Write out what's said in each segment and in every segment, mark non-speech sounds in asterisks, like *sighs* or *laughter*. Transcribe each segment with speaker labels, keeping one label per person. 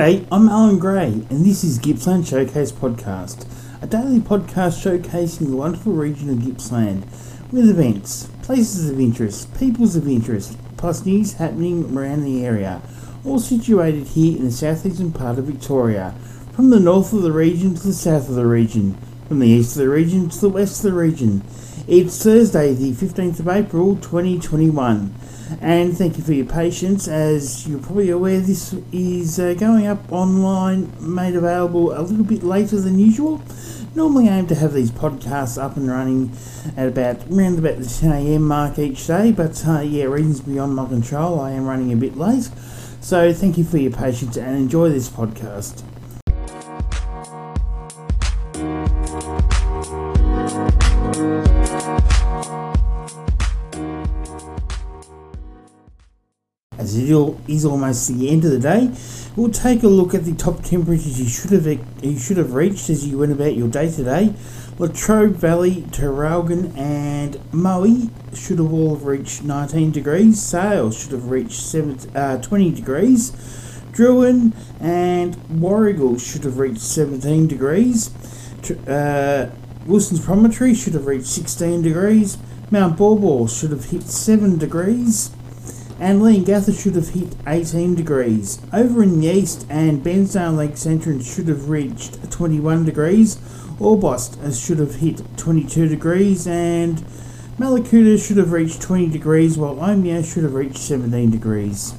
Speaker 1: G'day, I'm Alan Gray, and this is Gippsland Showcase Podcast, a daily podcast showcasing the wonderful region of Gippsland with events, places of interest, peoples of interest, plus news happening around the area, all situated here in the southeastern part of Victoria, from the north of the region to the south of the region, from the east of the region to the west of the region. It's Thursday, the 15th of April 2021 and thank you for your patience. As you're probably aware, this is uh, going up online, made available a little bit later than usual. Normally, I aim to have these podcasts up and running at about around about the 10 a.m. mark each day, but uh, yeah, reasons beyond my control, I am running a bit late. So, thank you for your patience and enjoy this podcast. Is almost the end of the day, we'll take a look at the top temperatures you should have you should have reached as you went about your day today. Latrobe Valley, Traralgon, and Moe should have all reached 19 degrees. Sales should have reached 7, uh, 20 degrees. Drouin and Warragul should have reached 17 degrees. Uh, Wilson's Promontory should have reached 16 degrees. Mount Baw should have hit 7 degrees and Leongatha should have hit 18 degrees. Over in the east and Bairnsdale Lake entrance should have reached 21 degrees. Orbost should have hit 22 degrees and Mallacoota should have reached 20 degrees while Omeo should have reached 17 degrees.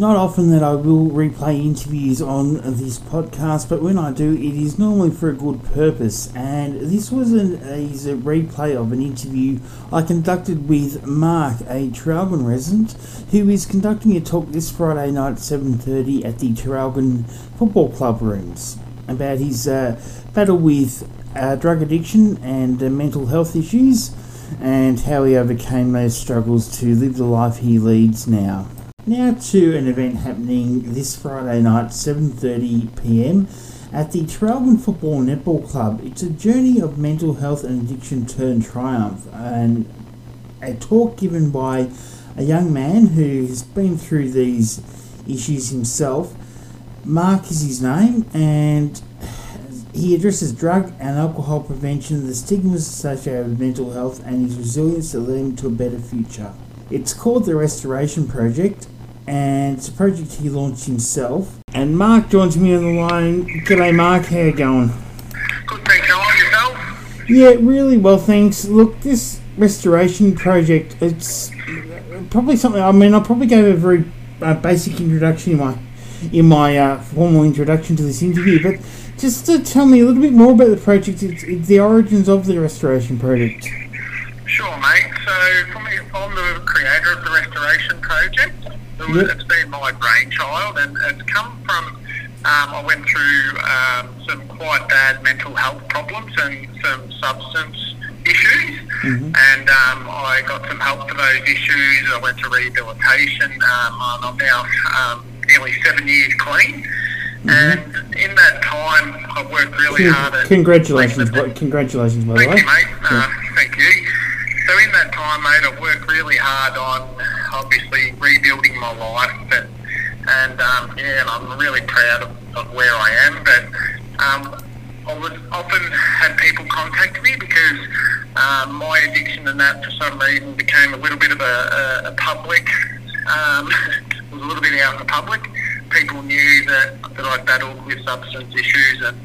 Speaker 1: Not often that I will replay interviews on this podcast, but when I do, it is normally for a good purpose. And this was an, is a replay of an interview I conducted with Mark, a Traralgon resident, who is conducting a talk this Friday night at 7.30 at the Traralgon Football Club rooms about his uh, battle with uh, drug addiction and uh, mental health issues and how he overcame those struggles to live the life he leads now. Now to an event happening this Friday night, 7:30 p.m. at the Traralgon Football Netball Club. It's a journey of mental health and addiction turn triumph, and a talk given by a young man who has been through these issues himself. Mark is his name, and he addresses drug and alcohol prevention, the stigmas associated with mental health, and his resilience to lead him to a better future. It's called the Restoration Project, and it's a project he launched himself. And Mark joins me on the line. G'day, Mark. How you going?
Speaker 2: Good, thanks. How are yourself?
Speaker 1: Yeah, really well, thanks. Look, this restoration project, it's probably something. I mean, I probably gave a very uh, basic introduction in my in my uh, formal introduction to this interview, but just to tell me a little bit more about the project, it's, it's the origins of the restoration project.
Speaker 2: Sure, mate. So, for me, I'm the creator of the Restoration Project.
Speaker 1: Yep.
Speaker 2: It's been my brainchild, and it's come from. Um, I went through um, some quite bad mental health problems and some substance issues,
Speaker 1: Mhm.
Speaker 2: and um, I got some help for those issues. I went to rehabilitation, um, and I'm now um, nearly seven years clean. And in that time, I've worked really hard at
Speaker 1: Congratulations, congratulations, by the
Speaker 2: Thank
Speaker 1: way.
Speaker 2: you, mate. Uh, thank you. So in that time, mate, I've worked really hard on obviously rebuilding my life, and, and um, yeah, and I'm really proud of, of where I am. But um, I was often had people contact me because um, my addiction and that, for some reason, became a little bit of a, a, a public. Um, *laughs* was a little bit out in the public. People knew that that I battled with substance issues, and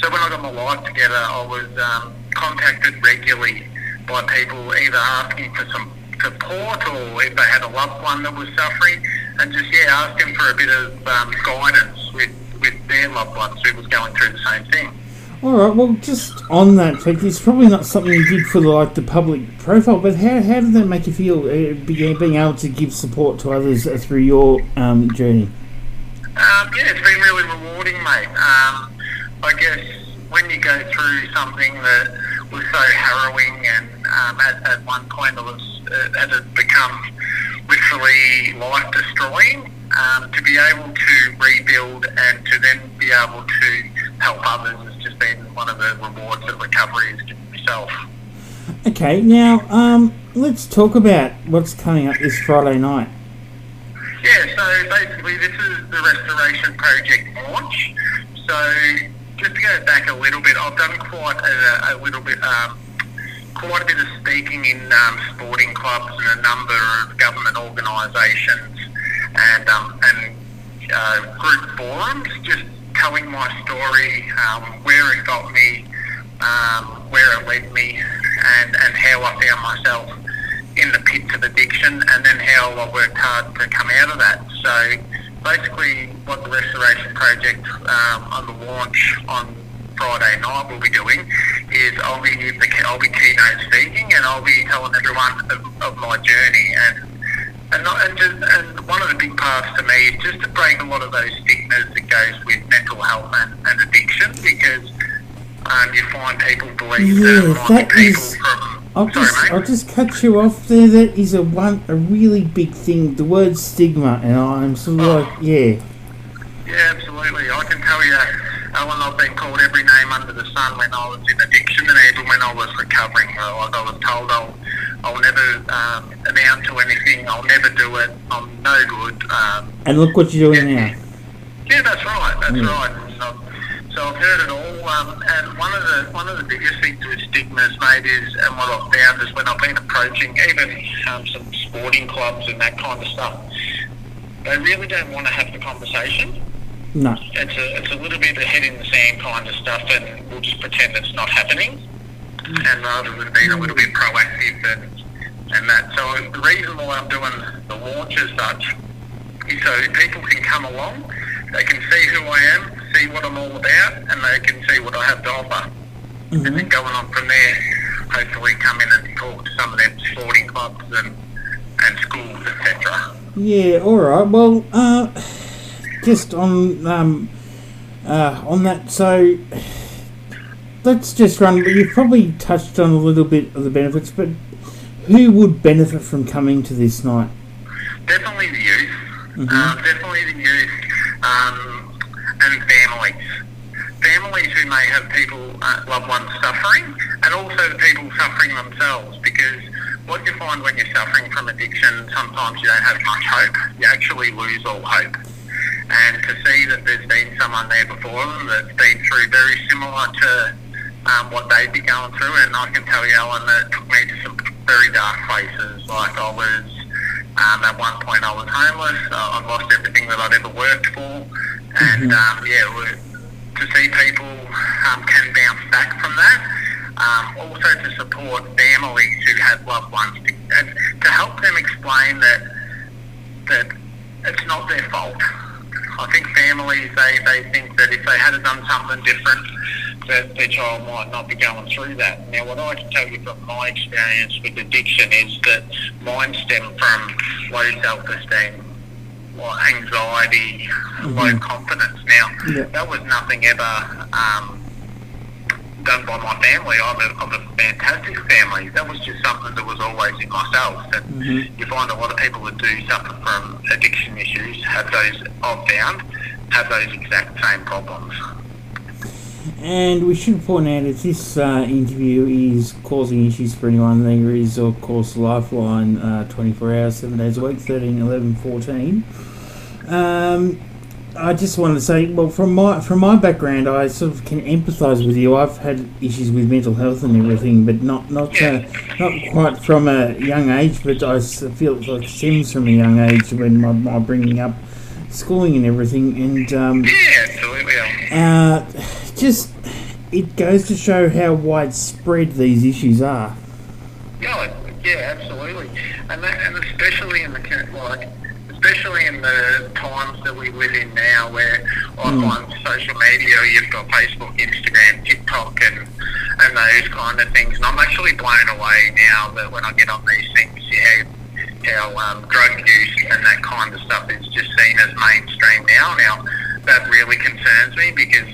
Speaker 2: so when I got my life together, I was um, contacted regularly by people either asking for some support or if they had a loved one that was suffering, and just yeah, asking for a bit of um, guidance with with their loved ones who was going through the same thing.
Speaker 1: All right. Well, just on that fact, it's probably not something you did for the, like the public profile, but how, how did that make you feel? Uh, being, being able to give support to others uh, through your um, journey.
Speaker 2: Um, yeah, it's been really rewarding, mate. Um, I guess when you go through something that was so harrowing, and um, at, at one point it was it had become literally life destroying, um, to be able to rebuild and to then be able to help others has just been one of the rewards that recovery has given myself.
Speaker 1: Okay, now um, let's talk about what's coming up this Friday night.
Speaker 2: Yeah, so basically this is the Restoration Project launch. So just to go back a little bit, I've done quite a, a little bit, um, quite a bit of speaking in um, sporting clubs and a number of government organisations and um, and uh, group forums, just telling my story, um, where it got me, um, where it led me, and, and how I found myself in the pits of addiction, and then how I worked hard to come out of that. So basically, what the Restoration Project um, on the launch on Friday night we'll be doing is I'll be the, I'll be keynote speaking, and I'll be telling everyone of, of my journey and. And, not, and, just, and one of the big parts to me is just to break a lot of those stigmas that goes with mental health and, and addiction because um, you find people believe
Speaker 1: Yeah,
Speaker 2: that
Speaker 1: that
Speaker 2: people
Speaker 1: is-
Speaker 2: from.
Speaker 1: I'll
Speaker 2: sorry,
Speaker 1: just
Speaker 2: mate.
Speaker 1: I'll just cut you off there. That is a one a really big thing. The word stigma, and I'm sort of like, yeah,
Speaker 2: Yeah, absolutely. I can tell you, Alan, I've been called every name sun when I was in addiction and even when I was recovering. Like I was told I'll, I'll never um, amount to anything, I'll never do it, I'm no good. Um,
Speaker 1: and look what you're doing now.
Speaker 2: yeah, that's right, that's
Speaker 1: Mm.
Speaker 2: right. And so I've heard it all, um, and one of the one of the biggest things with stigmas, mate, is and what I've found is when I've been approaching even um, some sporting clubs and that kind of stuff, they really don't want to have the conversation
Speaker 1: No,
Speaker 2: it's a, it's a little bit of head in the sand kind of stuff, and we'll just pretend it's not happening. And rather than being a little bit proactive and and that, so the reason why I'm doing the launch as such is so people can come along, they can see who I am, see what I'm all about, and they can see what I have to offer. And then going on from there, hopefully come in and talk to some of them sporting clubs and and schools, etc.
Speaker 1: yeah, all right. Well, uh, just on um, uh, on that. So let's just run. You've probably touched on a little bit of the benefits, but who would benefit from coming to this night?
Speaker 2: Definitely the youth. Um, definitely the youth um, and families. Families who may have people, uh, loved ones suffering, and also the people suffering themselves. Because what you find when you're suffering from addiction, sometimes you don't have much hope. You actually lose all hope. And to see that there's been someone there before them that's been through very similar to um, what they'd be going through, and I can tell you, Alan, that it took me to some very dark places. Like I was, um, at one point I was homeless. Uh, I'd lost everything that I'd ever worked for, and um, yeah, was, to see people um, can bounce back from that. Um, also to support families who have loved ones, to, and to help them explain that that it's not their fault. I think families they, they think that if they had done something different, that their child might not be going through that. Now, what I can tell you from my experience with addiction is that mine stemmed from low self-esteem, anxiety, low confidence. Now,
Speaker 1: Yeah.
Speaker 2: that was nothing ever um, done by my family. I'm a, I'm a fantastic family. That was just something that was always in myself. And you find a lot of people that do suffer from addiction issues have those, I've found, have those exact same problems.
Speaker 1: And we should point out if this uh, interview is causing issues for anyone, there is, of course, Lifeline uh, 24 hours, 7 days a week, 13, 11, 14. Um, I just wanted to say, well, from my from my background, I sort of can empathise with you. I've had issues with mental health and everything, but not not uh, not quite from a young age. But I feel it like stems from a young age when my, my bringing up, schooling and everything, and um,
Speaker 2: Yeah, absolutely.
Speaker 1: Uh, just it goes to show how widespread these issues are.
Speaker 2: Yeah, yeah, absolutely, and that, and especially in the like, especially in the times that we live in now, where online social media, you've got Facebook, Instagram, TikTok, and and those kind of things. And I'm actually blown away now that when I get on these things, yeah, how um, drug use and that kind of stuff is just seen as mainstream now. Now that really concerns me because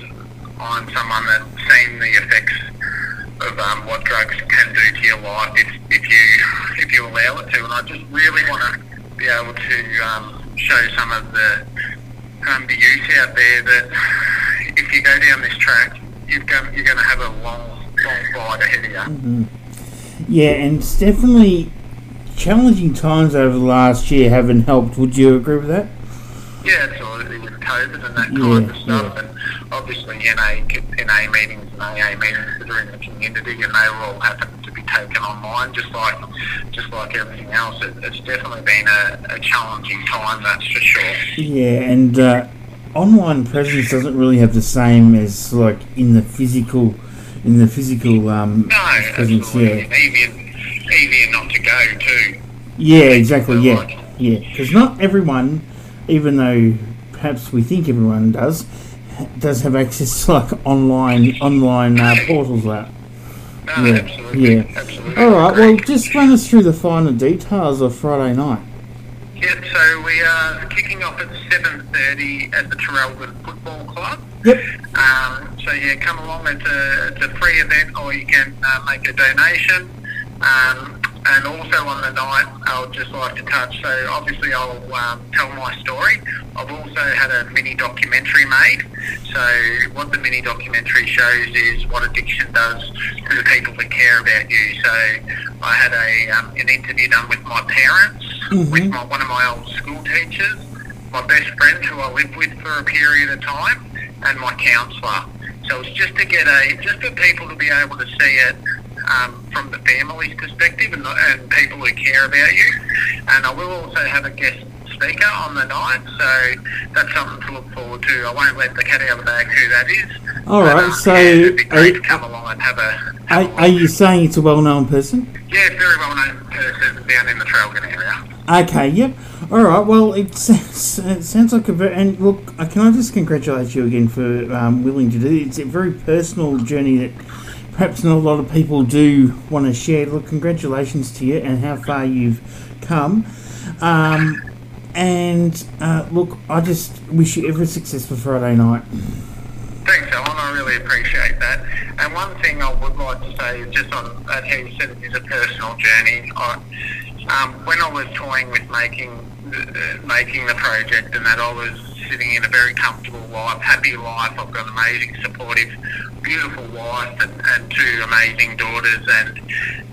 Speaker 2: I'm someone that's seen the effects of um, what drugs can do to your life if, if you *laughs* if you allow it to. And I just really want to be able to um, show some of the um, the youth out there that if you go down this track, you've got, you're going to have a long, long ride ahead of you.
Speaker 1: Mm-hmm. Yeah, and it's definitely challenging times over the last year haven't helped. Would you agree with that?
Speaker 2: Yeah, absolutely, with COVID and that
Speaker 1: Yeah,
Speaker 2: kind of stuff.
Speaker 1: yeah.
Speaker 2: And obviously, NA, NA meetings and AA meetings that are in the community, and they were all happen to be taken online, just like just like everything else. It, it's definitely been a, a challenging time, that's for sure.
Speaker 1: Yeah, and uh, online presence doesn't really have the same as like in the physical, in the physical um,
Speaker 2: No,
Speaker 1: presence.
Speaker 2: absolutely.
Speaker 1: Yeah,
Speaker 2: easier, easier not to go, too.
Speaker 1: yeah, exactly.
Speaker 2: Feel
Speaker 1: Yeah,
Speaker 2: like-
Speaker 1: yeah, because not everyone, even though perhaps we think everyone does, does have access to like online online uh, portals. That.
Speaker 2: No,
Speaker 1: Yeah,
Speaker 2: absolutely.
Speaker 1: yeah.
Speaker 2: Absolutely.
Speaker 1: All right. Well, just run us through the finer details of Friday night.
Speaker 2: Yeah, so we are kicking off at 7.30 at the Traralgon Football Club.
Speaker 1: Yep.
Speaker 2: Um, so yeah, come along. It's a, it's a free event, or you can uh, make a donation. Um, and also on the night, I would just like to touch. So obviously, I'll um, tell my story. I've also had a mini documentary made. So what the mini documentary shows is what addiction does to the people that care about you. So I had a um, an interview done with my parents, with my, one of my old school teachers, my best friend who I lived with for a period of time, and my counsellor. So it's just to get a, just for people to be able to see it um, from the family's perspective and, and people who care about you. And I will also have a guest speaker on the night, so that's something to look forward to. I won't let the cat out of the bag who that is.
Speaker 1: All
Speaker 2: But,
Speaker 1: right,
Speaker 2: um,
Speaker 1: so
Speaker 2: yeah, it'd be great
Speaker 1: are-
Speaker 2: to come along and have a. Have
Speaker 1: Are,
Speaker 2: a
Speaker 1: are you saying it's a well-known person?
Speaker 2: yeah, very well known person down in the Traralgon area.
Speaker 1: Okay, yep. All right. Well, it sounds, it sounds like a very and look. uh, Can I just congratulate you again for um, willing to do it? It's a very personal journey that perhaps not a lot of people do want to share. Look, congratulations to you and how far you've come. Um, and uh, look, I just wish you every success for Friday night.
Speaker 2: Thanks, Alan. I really appreciate that. And one thing I would like to say is just on that how you said it is a personal journey. I, um, when I was toying with making uh, making the project, and that I was sitting in a very comfortable life, happy life. I've got an amazing, supportive, beautiful wife, and, and two amazing daughters, and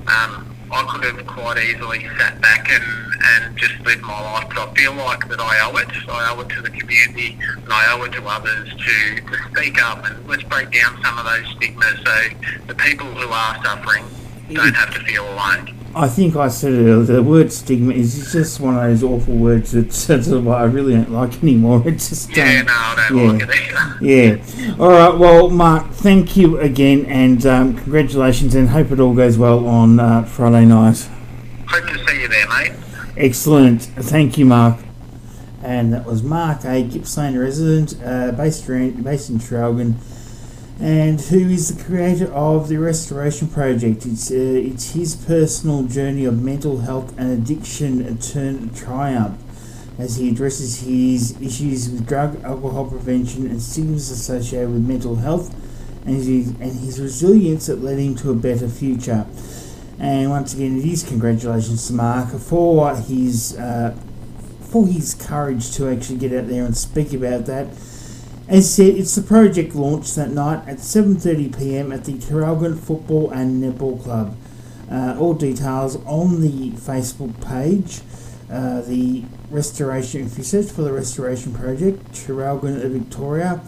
Speaker 2: um, I could have quite easily sat back and, and just lived my life, but I feel like that I owe it. I owe it to the community and I owe it to others to, to speak up and let's break down some of those stigmas so the people who are suffering don't have to feel alone.
Speaker 1: I think I said it earlier. The word stigma is just one of those awful words that *laughs* that's what I really don't like anymore. *laughs* It's just
Speaker 2: Yeah, no, I don't
Speaker 1: yeah.
Speaker 2: like it either. *laughs*
Speaker 1: Yeah. All right. Well, Mark, thank you again, and um, congratulations, and hope it all goes well on uh, Friday night.
Speaker 2: Hope to see you there, mate.
Speaker 1: Excellent. Thank you, Mark. And that was Mark, a Gippsland resident uh, based, around, based in Traralgon, and who is the creator of the Restoration Project. It's uh, it's his personal journey of mental health and addiction turned triumph as he addresses his issues with drug, alcohol prevention, and stigmas associated with mental health, and his, and his resilience that led him to a better future. And once again, it is congratulations to Mark for his uh, for his courage to actually get out there and speak about that. As said, it's the project launched that night at 7:30 p.m. at the Traralgon Football and Netball Club. Uh, all details on the Facebook page. Uh, the restoration, if you search for the restoration project, Traralgon, Victoria,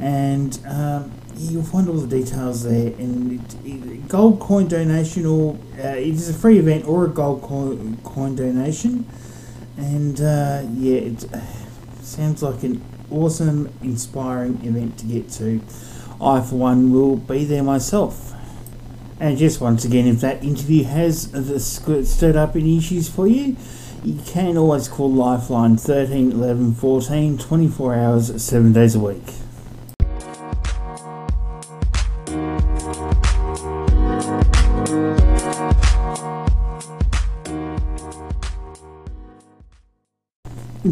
Speaker 1: and um, you'll find all the details there. And it, it, gold coin donation, or uh, it is a free event, or a gold coin, coin donation. And uh, yeah, it *sighs* sounds like an awesome, inspiring event to get to. I, for one, will be there myself. And just once again, if that interview has stirred up any issues for you, you can always call Lifeline 13 11 14 24 hours, 7 days a week.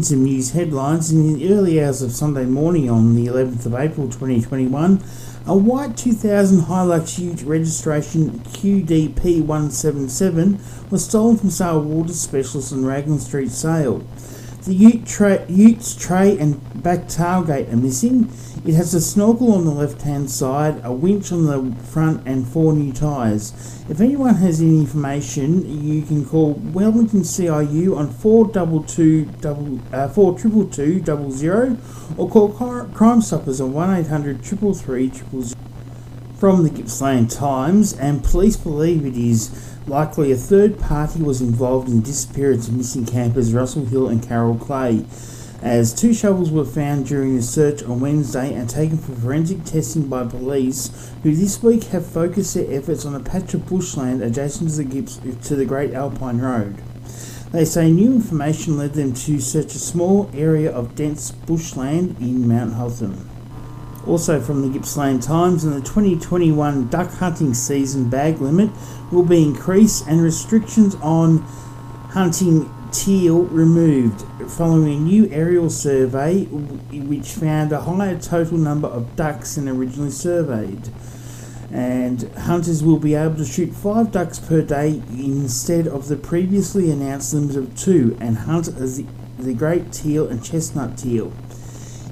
Speaker 1: In some news headlines, in the early hours of Sunday morning on the 11th of April 2021, a white 2000 Hilux Ute registration QDP 177 was stolen from sale Waters Specialist on Raglan Street Sale. The ute ute's tray and back tailgate are missing. It has a snorkel on the left hand side, a winch on the front, and four new tyres. If anyone has any information, you can call Wellington CIU on 422 uh, 422 or call Crime Stoppers on 1800 333 000 from the Gippsland Times, and police believe it is likely a third party was involved in the disappearance of missing campers Russell Hill and Carol Clay as two shovels were found during the search on Wednesday and taken for forensic testing by police, who this week have focused their efforts on a patch of bushland adjacent to the, Gips, to the Great Alpine Road. They say new information led them to search a small area of dense bushland in Mount Hotham. Also from the Gippsland Times, in the 2021 duck hunting season bag limit will be increased and restrictions on hunting teal removed following a new aerial survey which found a higher total number of ducks than originally surveyed. And hunters will be able to shoot five ducks per day instead of the previously announced limit of two and hunt the, the grey teal and chestnut teal.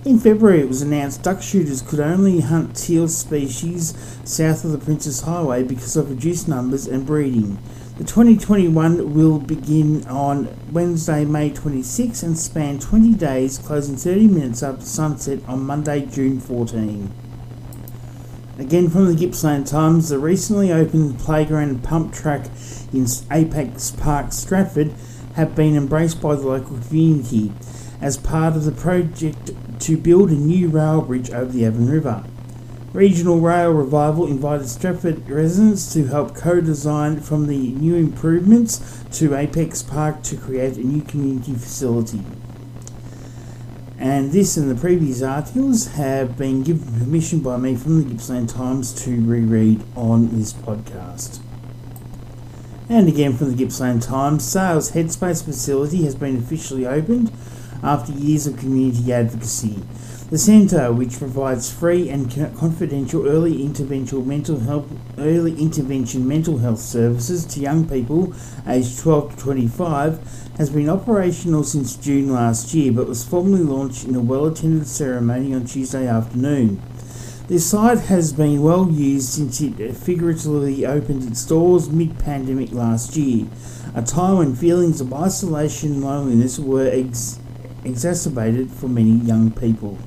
Speaker 1: In February, it was announced duck shooters could only hunt teal species south of the Princes Highway because of reduced numbers and breeding. The 2021 will begin on Wednesday, May 26 and span 20 days, closing 30 minutes after sunset on Monday, June 14. Again from the Gippsland Times, the recently opened playground pump track in Apex Park, Stratford, have been embraced by the local community as part of the project to build a new rail bridge over the Avon River. Regional Rail Revival invited Stratford residents to help co-design from the new improvements to Apex Park to create a new community facility. And this and the previous articles have been given permission by me from the Gippsland Times to reread on this podcast. And again from the Gippsland Times, Sales Headspace facility has been officially opened after years of community advocacy. The centre, which provides free and confidential early intervention mental health early intervention mental health services to young people aged 12 to 25, has been operational since June last year, but was formally launched in a well-attended ceremony on Tuesday afternoon. The site has been well used since it figuratively opened its doors mid-pandemic last year, a time when feelings of isolation and loneliness were ex- exacerbated for many young people.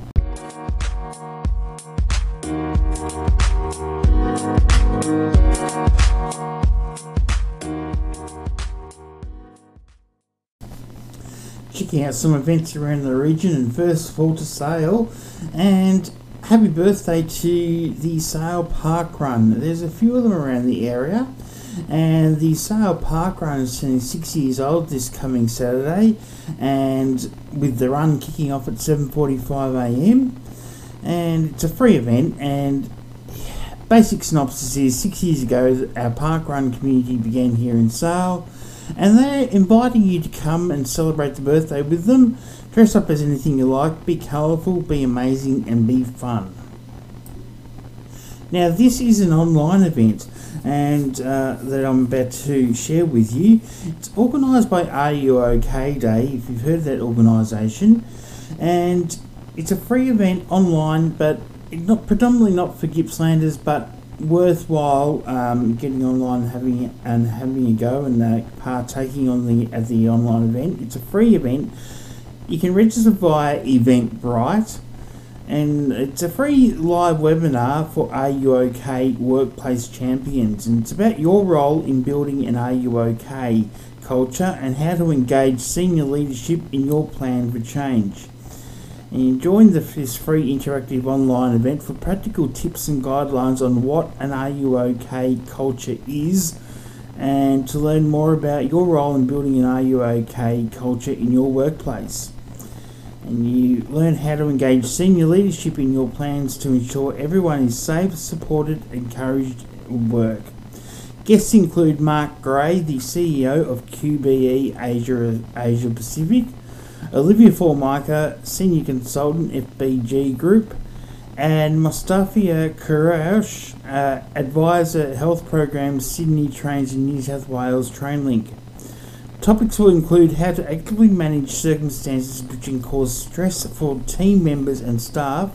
Speaker 1: checking out some events around the region and first of all to Sale and happy birthday to the Sale Park Run. There's a few of them around the area and the Sale Park Run is turning six years old this coming Saturday and with the run kicking off at 7.45am and it's a free event and basic synopsis is six years ago our park run community began here in Sale and they're inviting you to come and celebrate the birthday with them. Dress up as anything you like, be colourful, be amazing, and be fun. Now, this is an online event and uh, that I'm about to share with you. It's organised by Are You OK Day, if you've heard of that organisation, and it's a free event online, but not predominantly not for Gippslanders, but worthwhile um, getting online having and having a go and uh, partaking on the at the online event. It's a free event. You can register via Eventbrite, and it's a free live webinar for Are You OK Workplace Champions, and it's about your role in building an Are You OK culture and how to engage senior leadership in your plan for change. And join this free interactive online event for practical tips and guidelines on what an Are You OK culture is. And to learn more about your role in building an Are You OK culture in your workplace. And you learn how to engage senior leadership in your plans to ensure everyone is safe, supported, encouraged at work. Guests include Mark Gray, the CEO of QBE Asia, Asia Pacific, Olivia Formica, Senior Consultant, FBG Group, and Mustafia Kouroush, uh, Advisor Health Programs, Sydney Trains in New South Wales TrainLink. Topics will include how to actively manage circumstances which can cause stress for team members and staff,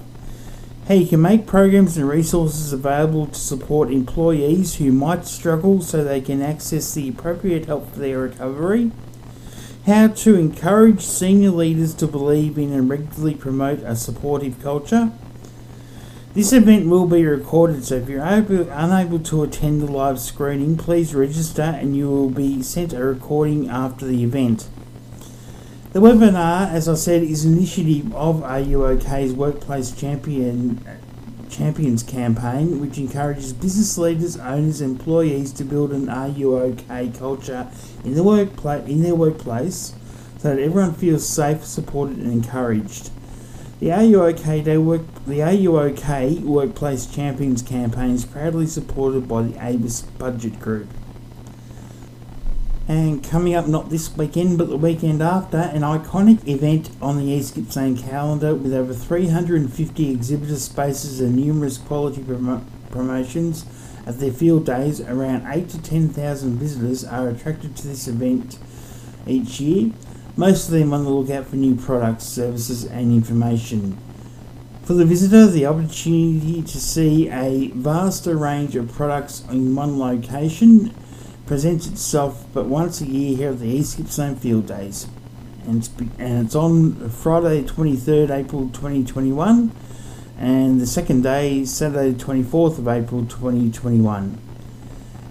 Speaker 1: how you can make programs and resources available to support employees who might struggle so they can access the appropriate help for their recovery, how to encourage senior leaders to believe in and regularly promote a supportive culture. This event will be recorded, so if you're able, unable to attend the live screening, please register and you will be sent a recording after the event. The webinar, as I said, is an initiative of RUOK's Workplace Champion Champions campaign, which encourages business leaders, owners, employees to build an RUOK culture in the workplace in their workplace, so that everyone feels safe, supported, and encouraged. The RUOK Day work the RUOK Workplace Champions campaign is proudly supported by the Avis Budget Group. And coming up not this weekend but the weekend after, an iconic event on the East Gippsland calendar with over 350 exhibitor spaces and numerous quality prom- promotions at their field days. Around 8 to 10,000 visitors are attracted to this event each year, most of them on the lookout for new products, services, and information. For the visitor, the opportunity to see a vaster range of products in one location presents itself but once a year here at the East Gippsland Field Days. And it's, and it's on Friday, 23rd April 2021, and the second day, Saturday, 24th of April 2021.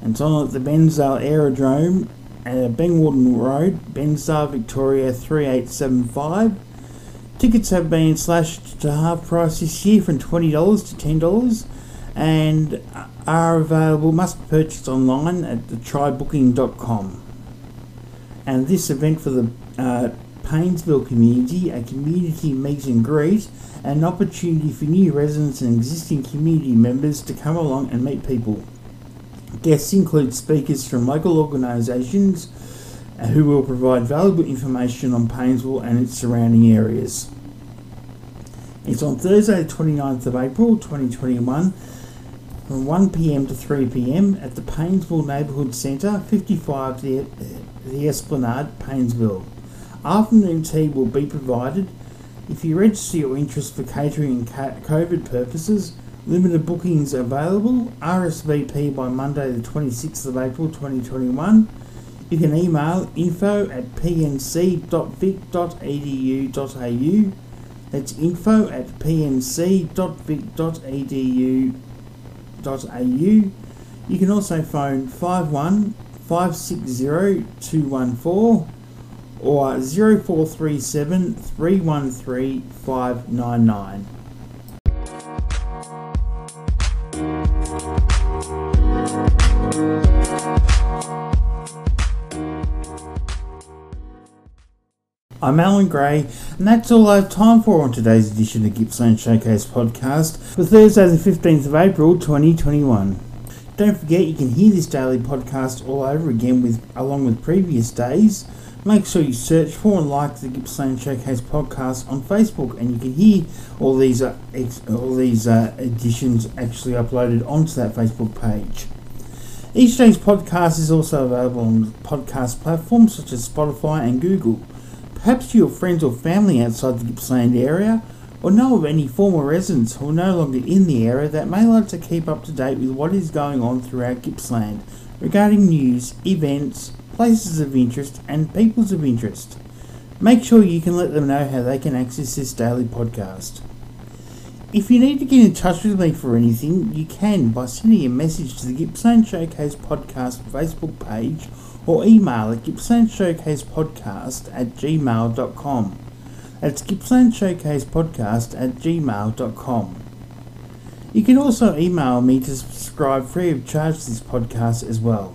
Speaker 1: And it's on at the Bairnsdale Aerodrome at Bengworden Road, Bairnsdale, Victoria 3875. Tickets have been slashed to half price this year from $20 to $10 and are available, must be purchased online at trybooking.com. And this event for the uh, Paynesville community, a community meet and greet, an opportunity for new residents and existing community members to come along and meet people. Guests include speakers from local organisations uh, who will provide valuable information on Paynesville and its surrounding areas. It's on Thursday, the 29th of April 2021 from 1pm to 3pm at the Paynesville Neighbourhood Centre, 55 the, the Esplanade, Paynesville. Afternoon tea will be provided. If you register your interest for catering and COVID purposes, limited bookings available. RSVP by Monday, the 26th of April 2021. You can email info at pnc.vic.edu.au. That's info at pnc.vic.edu.au you can also phone 51 560 214 or 0437 313 599. I'm Alan Gray, and that's all I have time for on today's edition of the Gippsland Showcase podcast for Thursday, the 15th of April 2021. Don't forget you can hear this daily podcast all over again with along with previous days. Make sure you search for and like the Gippsland Showcase podcast on Facebook, and you can hear all these uh, all these uh, editions actually uploaded onto that Facebook page. Each day's podcast is also available on podcast platforms such as Spotify and Google. Perhaps to your friends or family outside the Gippsland area, or know of any former residents who are no longer in the area that may like to keep up to date with what is going on throughout Gippsland regarding news, events, places of interest, and peoples of interest. Make sure you can let them know how they can access this daily podcast. If you need to get in touch with me for anything, you can by sending a message to the Gippsland Showcase Podcast Facebook page or email at gippslandshowcasepodcast at gmail.com. That's gippslandshowcasepodcast at gmail.com. You can also email me to subscribe free of charge to this podcast as well.